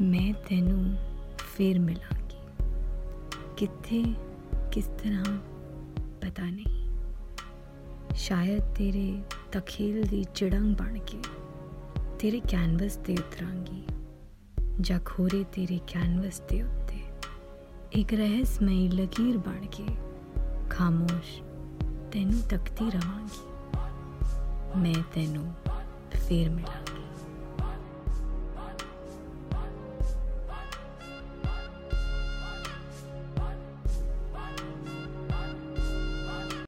ਮੈਂ ਤੈਨੂੰ ਫੇਰ ਮਿਲਾਂਗੀ। ਕਿੱਥੇ, ਕਿਸ ਤਰ੍ਹਾਂ, ਪਤਾ ਨਹੀਂ। ਸ਼ਾਇਦ ਤੇਰੇ ਤਖੀਲ ਦੀ ਚਿੜੰਗ ਬਣ ਕੇ ਤੇਰੇ ਕੈਨਵਸ ਤੇ ਉਤਰਾਂਗੀ, ਜਾਂ ਖੋਰੇ ਤੇਰੇ ਕੈਨਵਸ ਦੇ ਉੱਤੇ। ਇੱਕ ਰਹੱਸਮਈ ਲਕੀਰ ਬਣ ਕੇ ਖਾਮੋਸ਼ ਤੈਨੂੰ ਤੱਕਦੀ ਰਵਾਂਗੀ। ਮੈਂ ਤੈਨੂੰ ਫੇਰ ਮਿਲਾਂਗੀ।